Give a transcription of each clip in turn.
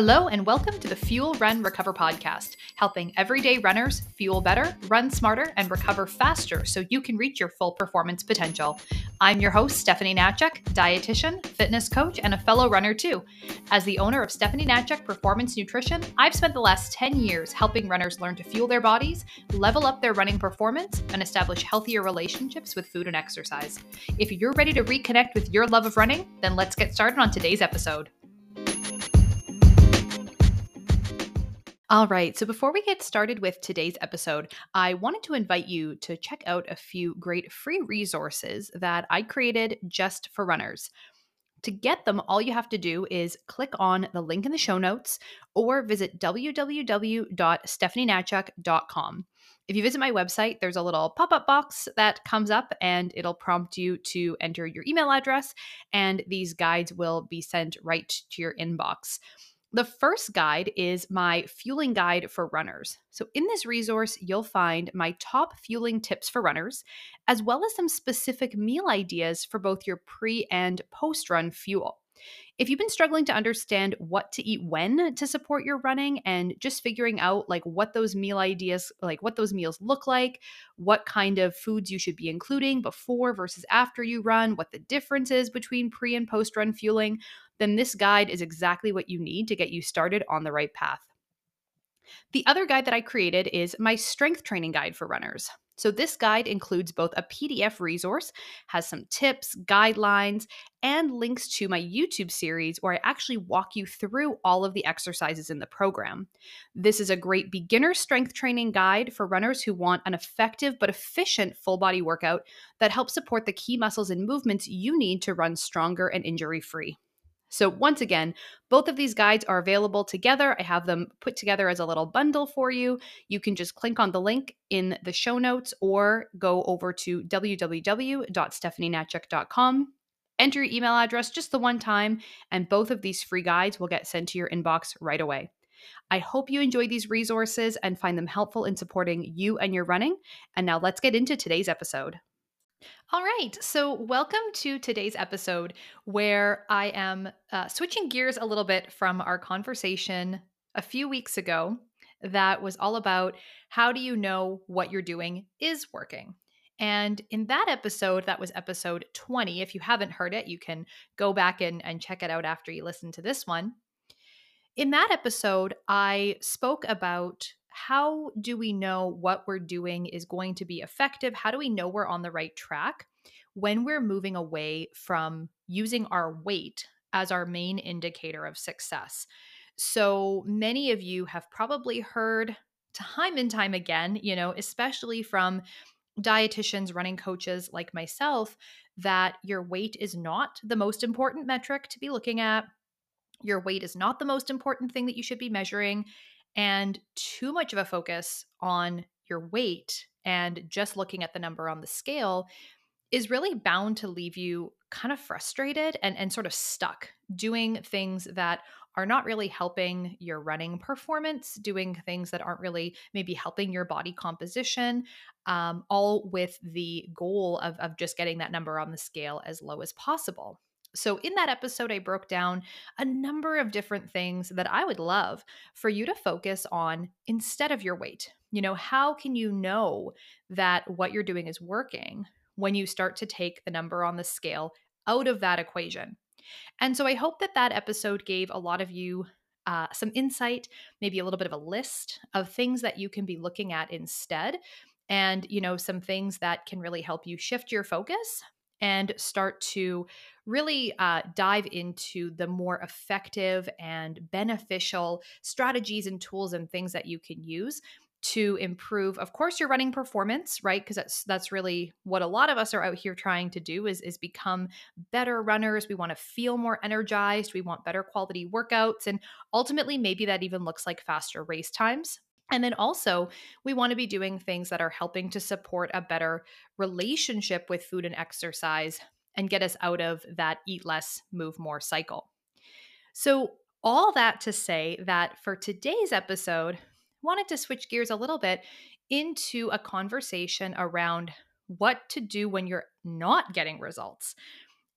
Hello, and welcome to the Fuel Run Recover podcast, helping everyday runners fuel better, run smarter, and recover faster so you can reach your full performance potential. I'm your host, Stephanie Hnatiuk, dietitian, fitness coach, and a fellow runner too. As the owner of Stephanie Hnatiuk Performance Nutrition, I've spent the last 10 years helping runners learn to fuel their bodies, level up their running performance, and establish healthier relationships with food and exercise. If you're ready to reconnect with your love of running, then let's get started on today's episode. All right, so before we get started with today's episode, I wanted to invite you to check out a few great free resources that I created just for runners. To get them, all you have to do is click on the link in the show notes or visit www.stephaniehnatiuk.com. If you visit my website, there's a little pop up box that comes up and it'll prompt you to enter your email address, and these guides will be sent right to your inbox. The first guide is my fueling guide for runners. So, in this resource, you'll find my top fueling tips for runners, as well as some specific meal ideas for both your pre and post run fuel. If you've been struggling to understand what to eat when to support your running and just figuring out like what those meal ideas like what those meals look like, what kind of foods you should be including before versus after you run, what the difference is between pre and post run fueling, then this guide is exactly what you need to get you started on the right path. The other guide that I created is my strength training guide for runners. So, this guide includes both a PDF resource, has some tips, guidelines, and links to my YouTube series where I actually walk you through all of the exercises in the program. This is a great beginner strength training guide for runners who want an effective but efficient full body workout that helps support the key muscles and movements you need to run stronger and injury free. So, once again, both of these guides are available together. I have them put together as a little bundle for you. You can just click on the link in the show notes or go over to www.stephaniehnatiuk.com. Enter your email address just the one time, and both of these free guides will get sent to your inbox right away. I hope you enjoy these resources and find them helpful in supporting you and your running. And now let's get into today's episode. All right. So, welcome to today's episode where I am uh, switching gears a little bit from our conversation a few weeks ago that was all about how do you know what you're doing is working. And in that episode, that was episode 20. If you haven't heard it, you can go back and, and check it out after you listen to this one. In that episode, I spoke about how do we know what we're doing is going to be effective? How do we know we're on the right track when we're moving away from using our weight as our main indicator of success? So many of you have probably heard time and time again, you know, especially from dietitians, running coaches like myself, that your weight is not the most important metric to be looking at. Your weight is not the most important thing that you should be measuring. And too much of a focus on your weight and just looking at the number on the scale is really bound to leave you kind of frustrated and, and sort of stuck doing things that are not really helping your running performance, doing things that aren't really maybe helping your body composition, um, all with the goal of, of just getting that number on the scale as low as possible. So, in that episode, I broke down a number of different things that I would love for you to focus on instead of your weight. You know, how can you know that what you're doing is working when you start to take the number on the scale out of that equation? And so, I hope that that episode gave a lot of you uh, some insight, maybe a little bit of a list of things that you can be looking at instead. And, you know, some things that can really help you shift your focus and start to really uh, dive into the more effective and beneficial strategies and tools and things that you can use to improve of course your running performance right? Because that's that's really what a lot of us are out here trying to do is is become better runners. We want to feel more energized. We want better quality workouts and ultimately maybe that even looks like faster race times and then also, we want to be doing things that are helping to support a better relationship with food and exercise and get us out of that eat less, move more cycle. So, all that to say that for today's episode, I wanted to switch gears a little bit into a conversation around what to do when you're not getting results.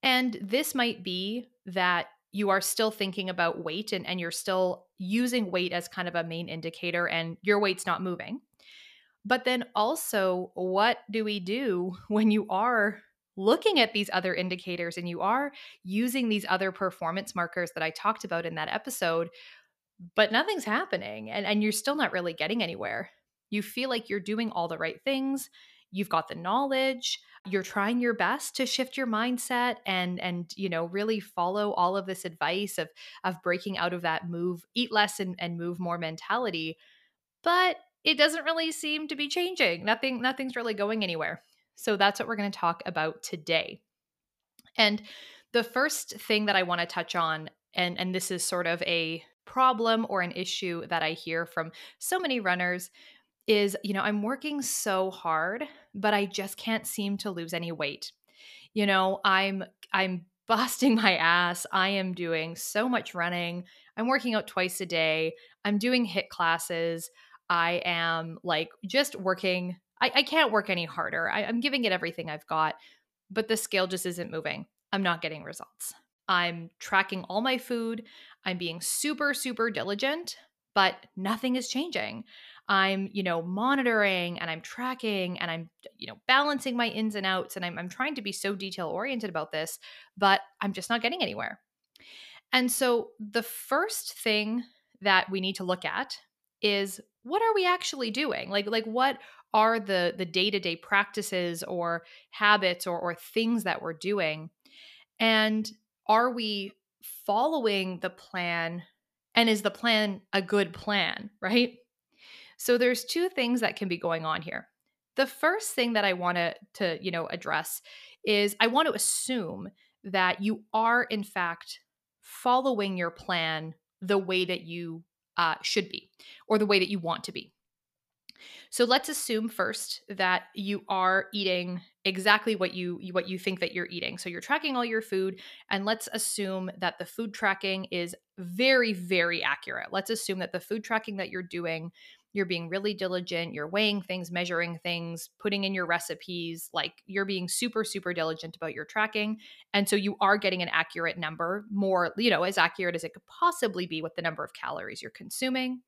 And this might be that you are still thinking about weight and, and you're still using weight as kind of a main indicator and your weight's not moving. But then also, what do we do when you are looking at these other indicators and you are using these other performance markers that I talked about in that episode, but nothing's happening and, and you're still not really getting anywhere? You feel like you're doing all the right things, you've got the knowledge, you're trying your best to shift your mindset and and you know really follow all of this advice of of breaking out of that move eat less and, and move more mentality but it doesn't really seem to be changing. Nothing nothing's really going anywhere. So that's what we're going to talk about today. And the first thing that i want to touch on and and this is sort of a problem or an issue that i hear from so many runners is, you know, I'm working so hard, but I just can't seem to lose any weight. You know, I'm I'm busting my ass. I am doing so much running. I'm working out twice a day. I'm doing HIIT classes. I am like just working. I, I can't work any harder. I, I'm giving it everything I've got, but the scale just isn't moving. I'm not getting results. I'm tracking all my food. I'm being super, super diligent, but nothing is changing. I'm, you know, monitoring and I'm tracking and I'm, you know, balancing my ins and outs and I'm, I'm trying to be so detail oriented about this, but I'm just not getting anywhere. And so the first thing that we need to look at is what are we actually doing? Like, like what are the the day-to-day practices or habits or, or things that we're doing? And are we following the plan? And is the plan a good plan, right? So there's two things that can be going on here. The first thing that I want to to, you know, address is I want to assume that you are in fact following your plan the way that you uh, should be or the way that you want to be. So let's assume first that you are eating exactly what you what you think that you're eating. So you're tracking all your food and let's assume that the food tracking is very very accurate. Let's assume that the food tracking that you're doing you're being really diligent, you're weighing things, measuring things, putting in your recipes, like you're being super, super diligent about your tracking. And so you are getting an accurate number, more, you know, as accurate as it could possibly be with the number of calories you're consuming.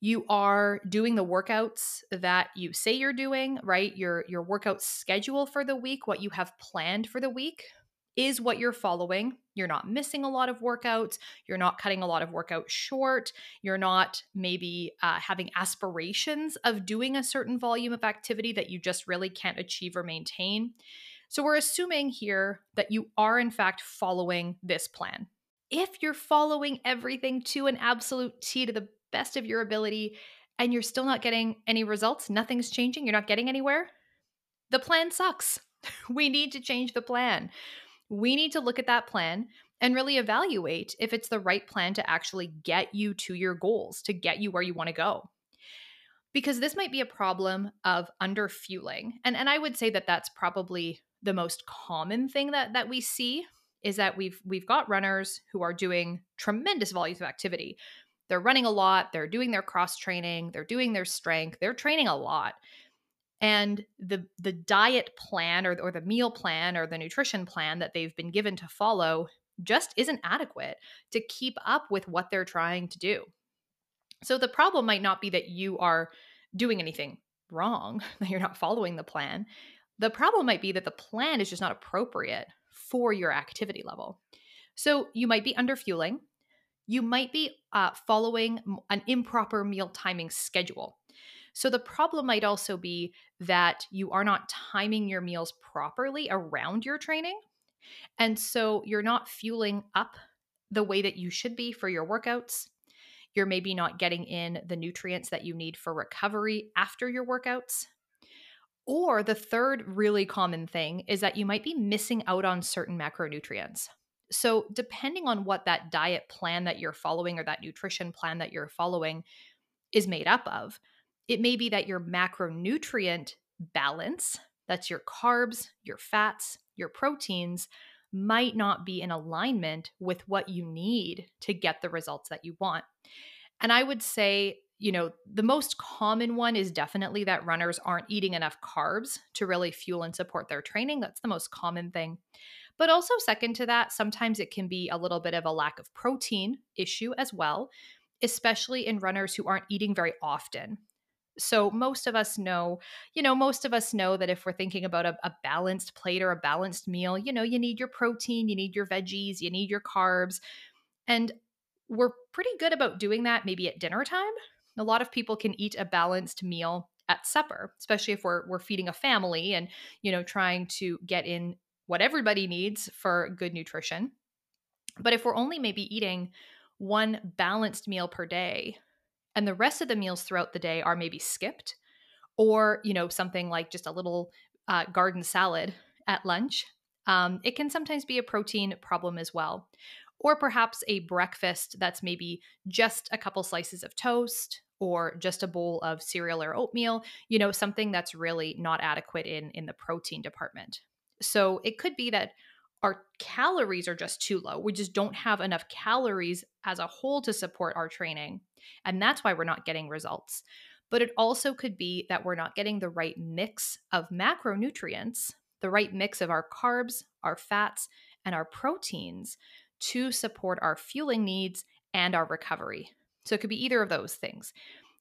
You are doing the workouts that you say you're doing, right? Your your workout schedule for the week, what you have planned for the week, is what you're following. You're not missing a lot of workouts. You're not cutting a lot of workouts short. You're not maybe uh, having aspirations of doing a certain volume of activity that you just really can't achieve or maintain. So, we're assuming here that you are, in fact, following this plan. If you're following everything to an absolute T to the best of your ability and you're still not getting any results, nothing's changing, you're not getting anywhere, the plan sucks. we need to change the plan we need to look at that plan and really evaluate if it's the right plan to actually get you to your goals, to get you where you want to go. Because this might be a problem of under fueling. And, and I would say that that's probably the most common thing that, that we see is that we've we've got runners who are doing tremendous volumes of activity. They're running a lot, they're doing their cross training, they're doing their strength, they're training a lot. And the the diet plan or, or the meal plan or the nutrition plan that they've been given to follow just isn't adequate to keep up with what they're trying to do. So the problem might not be that you are doing anything wrong that you're not following the plan. The problem might be that the plan is just not appropriate for your activity level. So you might be underfueling you might be uh, following an improper meal timing schedule so the problem might also be that you are not timing your meals properly around your training. And so you're not fueling up the way that you should be for your workouts. You're maybe not getting in the nutrients that you need for recovery after your workouts. Or the third really common thing is that you might be missing out on certain macronutrients. So, depending on what that diet plan that you're following or that nutrition plan that you're following is made up of, it may be that your macronutrient balance, that's your carbs, your fats, your proteins, might not be in alignment with what you need to get the results that you want. And I would say, you know, the most common one is definitely that runners aren't eating enough carbs to really fuel and support their training. That's the most common thing. But also, second to that, sometimes it can be a little bit of a lack of protein issue as well, especially in runners who aren't eating very often. So, most of us know, you know, most of us know that if we're thinking about a, a, balanced plate or a balanced meal, you know, you need your protein, you need your veggies, you need your carbs. And we're pretty good about doing that maybe at dinner time. A lot of people can eat a balanced meal at supper, especially if we're we're feeding a family and, you know, trying to get in what everybody needs for good nutrition. But if we're only maybe eating one balanced meal per day and the rest of the meals throughout the day are maybe skipped or, you know, something like just a little uh, garden salad at lunch, um, it can sometimes be a protein problem as well. Or perhaps a breakfast that's maybe just a couple slices of toast, or just a bowl of cereal or oatmeal, you know, something that's really not adequate in in the protein department. So it could be that our calories are just too low. We just don't have enough calories as a whole to support our training. And that's why we're not getting results. But it also could be that we're not getting the right mix of macronutrients, the right mix of our carbs, our fats, and our proteins to support our fueling needs and our recovery. So it could be either of those things.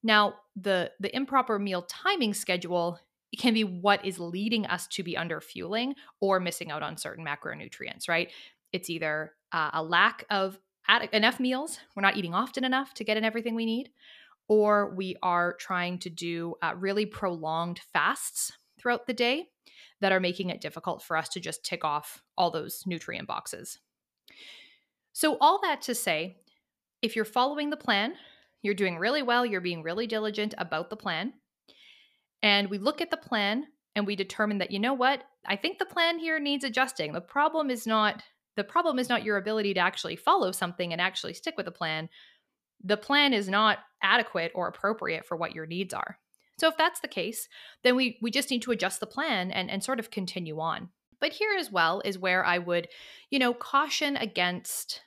Now, the the improper meal timing schedule can be what is leading us to be under fueling or missing out on certain macronutrients, right? It's either uh, a lack of ad- enough meals, we're not eating often enough to get in everything we need, or we are trying to do uh, really prolonged fasts throughout the day that are making it difficult for us to just tick off all those nutrient boxes. So, all that to say, if you're following the plan, you're doing really well, you're being really diligent about the plan. And we look at the plan and we determine that you know what? I think the plan here needs adjusting. The problem is not the problem is not your ability to actually follow something and actually stick with a plan. The plan is not adequate or appropriate for what your needs are. So if that's the case, then we we just need to adjust the plan and and sort of continue on. But here as well is where I would, you know, caution against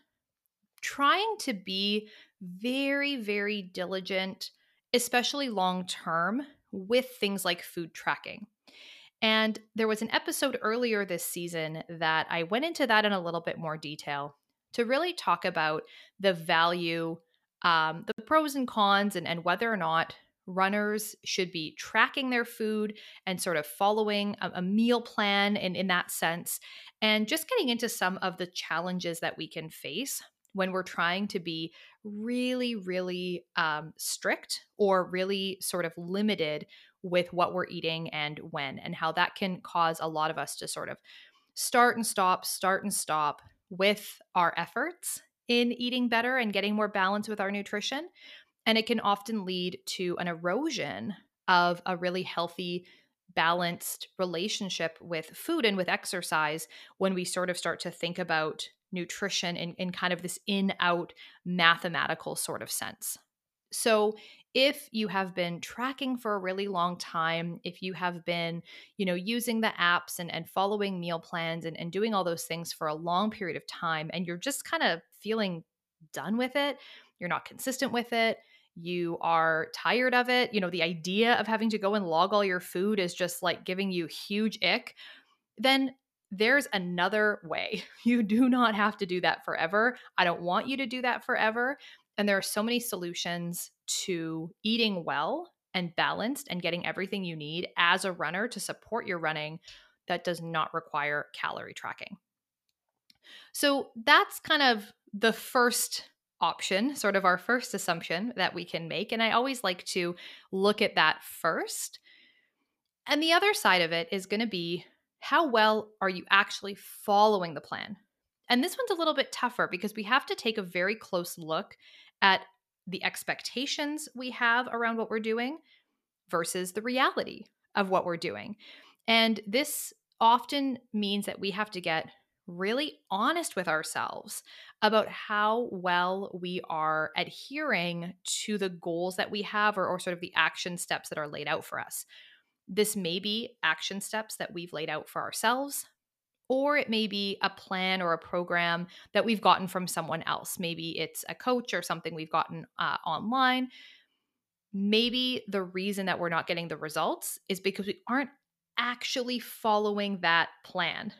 trying to be very, very diligent, especially long term, with things like food tracking. And there was an episode earlier this season that I went into that in a little bit more detail to really talk about the value, um, the pros and cons, and, and whether or not runners should be tracking their food and sort of following a, a meal plan and in that sense, and just getting into some of the challenges that we can face when we're trying to be really, really um, strict or really sort of limited with what we're eating and when, and how that can cause a lot of us to sort of start and stop, start and stop with our efforts in eating better and getting more balance with our nutrition. And it can often lead to an erosion of a really healthy, balanced relationship with food and with exercise when we sort of start to think about nutrition in, in kind of this in out mathematical sort of sense. So, if you have been tracking for a really long time, if you have been, you know, using the apps and, and following meal plans and, and doing all those things for a long period of time, and you're just kind of feeling done with it, you're not consistent with it, you are tired of it, you know, the idea of having to go and log all your food is just like giving you huge ick, then there's another way. You do not have to do that forever. I don't want you to do that forever. And there are so many solutions to eating well and balanced and getting everything you need as a runner to support your running that does not require calorie tracking. So that's kind of the first option, sort of our first assumption that we can make. And I always like to look at that first. And the other side of it is going to be how well are you actually following the plan? And this one's a little bit tougher because we have to take a very close look at the expectations we have around what we're doing versus the reality of what we're doing. And this often means that we have to get really honest with ourselves about how well we are adhering to the goals that we have or, or, sort of the action steps that are laid out for us. This may be action steps that we've laid out for ourselves, or it may be a plan or a program that we've gotten from someone else. Maybe it's a coach or something we've gotten uh, online. Maybe the reason that we're not getting the results is because we aren't actually following that plan.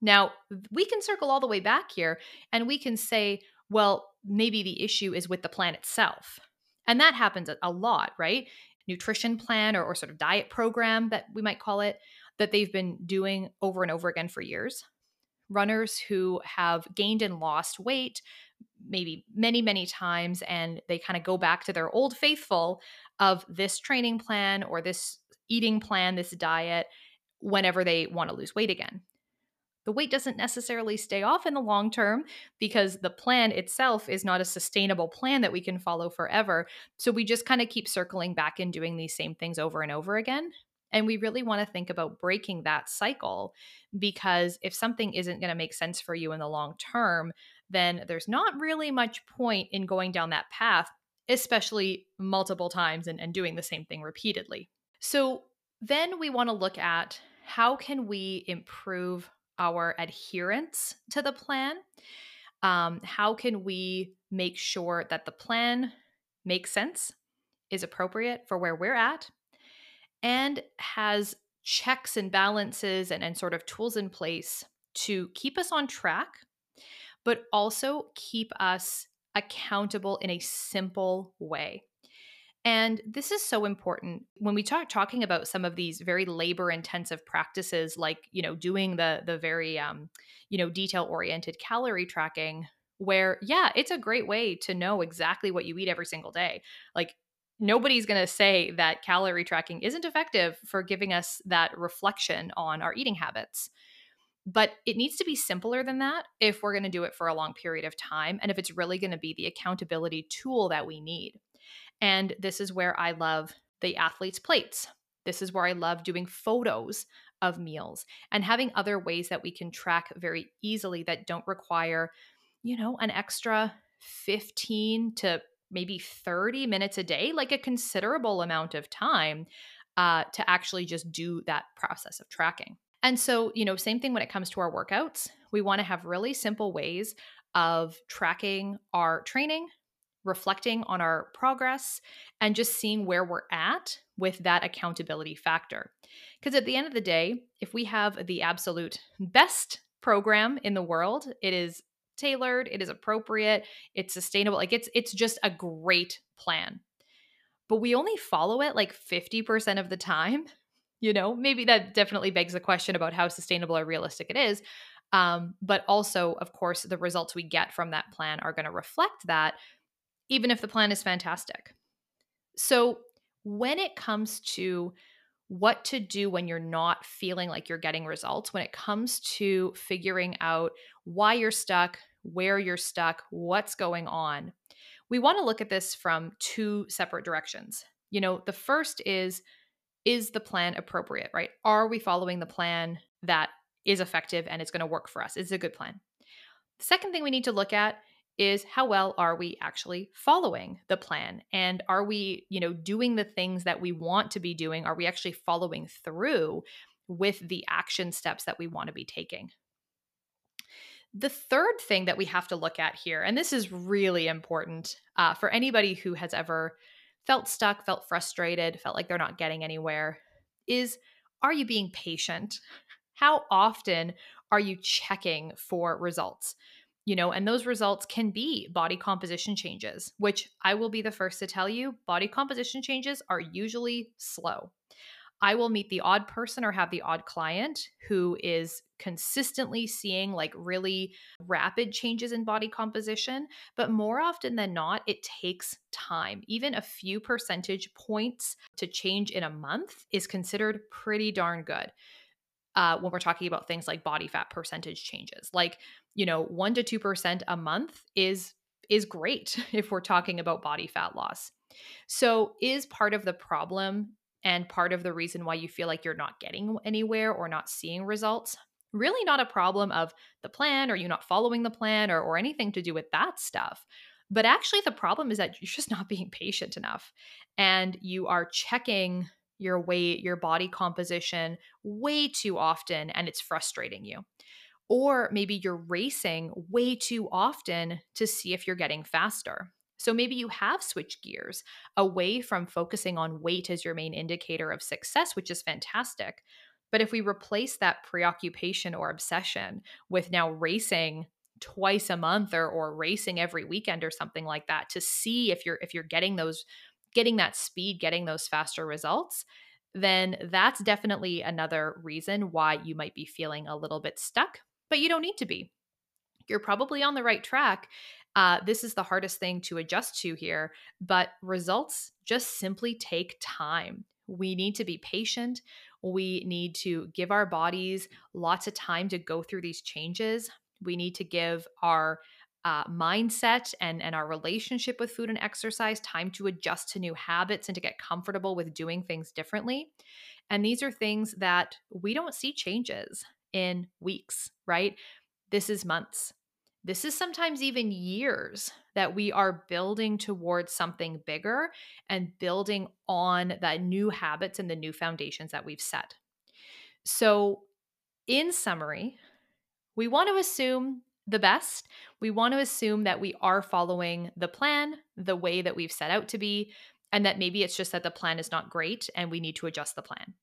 Now, we can circle all the way back here and we can say, well, maybe the issue is with the plan itself. And that happens a lot, right? Nutrition plan or, or sort of diet program that we might call it, that they've been doing over and over again for years. Runners who have gained and lost weight, maybe many, many times, and they kind of go back to their old faithful of this training plan or this eating plan, this diet, whenever they want to lose weight again the weight doesn't necessarily stay off in the long term because the plan itself is not a sustainable plan that we can follow forever. So we just kind of keep circling back and doing these same things over and over again. And we really want to think about breaking that cycle because if something isn't going to make sense for you in the long term, then there's not really much point in going down that path, especially multiple times and, and doing the same thing repeatedly. So then we want to look at how can we improve our adherence to the plan? Um, how can we make sure that the plan makes sense, is appropriate for where we're at, and has checks and balances and, and sort of tools in place to keep us on track, but also keep us accountable in a simple way. And this is so important when we talk talking about some of these very labor intensive practices like, you know, doing the the very um, you know, detail oriented calorie tracking where yeah, it's a great way to know exactly what you eat every single day. Like nobody's going to say that calorie tracking isn't effective for giving us that reflection on our eating habits. But it needs to be simpler than that if we're going to do it for a long period of time and if it's really going to be the accountability tool that we need. And this is where I love the athlete's plates. This is where I love doing photos of meals and having other ways that we can track very easily that don't require, you know, an extra 15 to maybe 30 minutes a day, like a considerable amount of time uh, to actually just do that process of tracking. And so, you know, same thing when it comes to our workouts. We want to have really simple ways of tracking our training, reflecting on our progress, and just seeing where we're at with that accountability factor. Because at the end of the day, if we have the absolute best program in the world, it is tailored, it is appropriate, it's sustainable, like it's it's just a great plan. But we only follow it like 50% of the time. You know, maybe that definitely begs the question about how sustainable or realistic it is. Um, but also, of course, the results we get from that plan are going to reflect that even if the plan is fantastic. So, when it comes to what to do when you're not feeling like you're getting results, when it comes to figuring out why you're stuck, where you're stuck, what's going on, we want to look at this from two separate directions. You know, the first is is the plan appropriate, right? Are we following the plan that is effective and it's going to work for us? Is it a good plan? The second thing we need to look at is how well are we actually following the plan? And are we you know doing the things that we want to be doing? Are we actually following through with the action steps that we want to be taking? The third thing that we have to look at here and this is really important uh, for anybody who has ever felt stuck felt frustrated felt like they're not getting anywhere is are you being patient? How often are you checking for results you know, and those results can be body composition changes, which I will be the first to tell you body composition changes are usually slow. I will meet the odd person or have the odd client who is consistently seeing like really rapid changes in body composition, but more often than not, it takes time. Even a few percentage points to change in a month is considered pretty darn good. Uh, when we're talking about things like body fat percentage changes. Like you know, 1 to 2% a month is is great if we're talking about body fat loss. So, is part of the problem and part of the reason why you feel like you're not getting anywhere or not seeing results really not a problem of the plan or you not following the plan or, or anything to do with that stuff. But actually, the problem is that you're just not being patient enough and you are checking your weight, your body composition way too often, and it's frustrating you. Or maybe you're racing way too often to see if you're getting faster. So maybe you have switched gears away from focusing on weight as your main indicator of success, which is fantastic. But if we replace that preoccupation or obsession with now racing twice a month or or racing every weekend or something like that to see if you're if you're getting those getting that speed, getting those faster results, then that's definitely another reason why you might be feeling a little bit stuck, but you don't need to be. You're probably on the right track. Uh, this is the hardest thing to adjust to here, but results just simply take time. We need to be patient. We need to give our bodies lots of time to go through these changes. We need to give our uh, mindset and, and our relationship with food and exercise time to adjust to new habits and to get comfortable with doing things differently. And these are things that we don't see changes in weeks, right? This is months. This is sometimes even years that we are building towards something bigger and building on the new habits and the new foundations that we've set. So, in summary, we want to assume the best. We want to assume that we are following the plan the way that we've set out to be, and that maybe it's just that the plan is not great and we need to adjust the plan.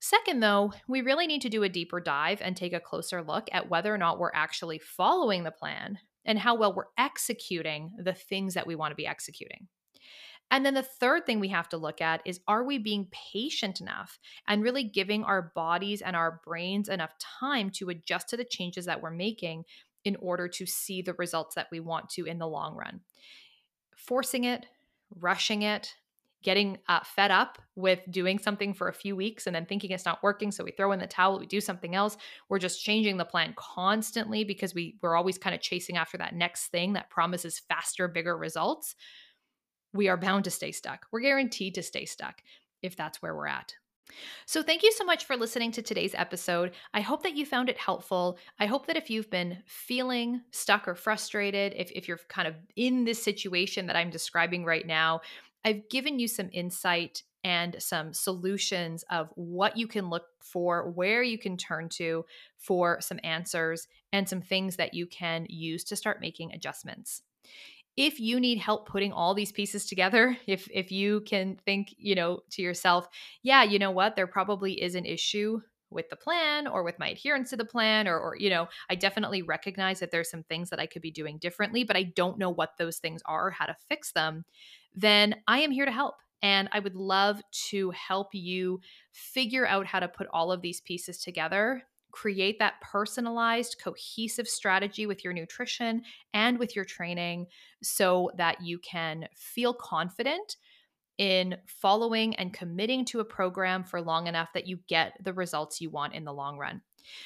Second, though, we really need to do a deeper dive and take a closer look at whether or not we're actually following the plan and how well we're executing the things that we want to be executing. And then the third thing we have to look at is are we being patient enough and really giving our bodies and our brains enough time to adjust to the changes that we're making in order to see the results that we want to in the long run? Forcing it, rushing it, getting uh, fed up with doing something for a few weeks and then thinking it's not working so we throw in the towel we do something else we're just changing the plan constantly because we we're always kind of chasing after that next thing that promises faster bigger results we are bound to stay stuck. We're guaranteed to stay stuck if that's where we're at. So, thank you so much for listening to today's episode. I hope that you found it helpful. I hope that if you've been feeling stuck or frustrated, if, if you're kind of in this situation that I'm describing right now, I've given you some insight and some solutions of what you can look for, where you can turn to for some answers, and some things that you can use to start making adjustments if you need help putting all these pieces together if if you can think you know to yourself yeah you know what? There probably is an issue with the plan or with my adherence to the plan or, or you know i definitely recognize that there's some things that i could be doing differently but i don't know what those things are how to fix them then i am here to help and i would love to help you figure out how to put all of these pieces together create that personalized, cohesive strategy with your nutrition and with your training so that you can feel confident in following and committing to a program for long enough that you get the results you want in the long run.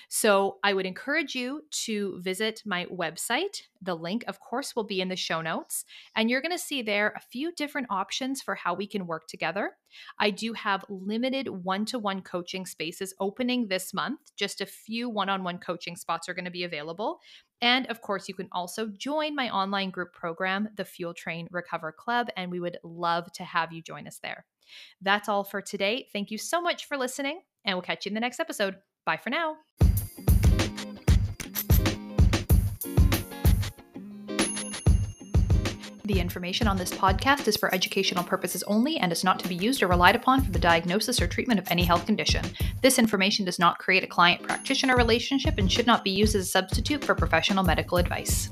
So I would encourage you to visit my website. The link, of course, will be in the show notes. And you're going to see there a few different options for how we can work together. I do have limited one to one coaching spaces opening this month. Just a few one on one coaching spots are going to be available. And of course, you can also join my online group program, the Fuel Train Recover Club, and we would love to have you join us there. That's all for today. Thank you so much for listening, and we'll catch you in the next episode. Bye for now. The information on this podcast is for educational purposes only and is not to be used or relied upon for the diagnosis or treatment of any health condition. This information does not create a client practitioner relationship and should not be used as a substitute for professional medical advice.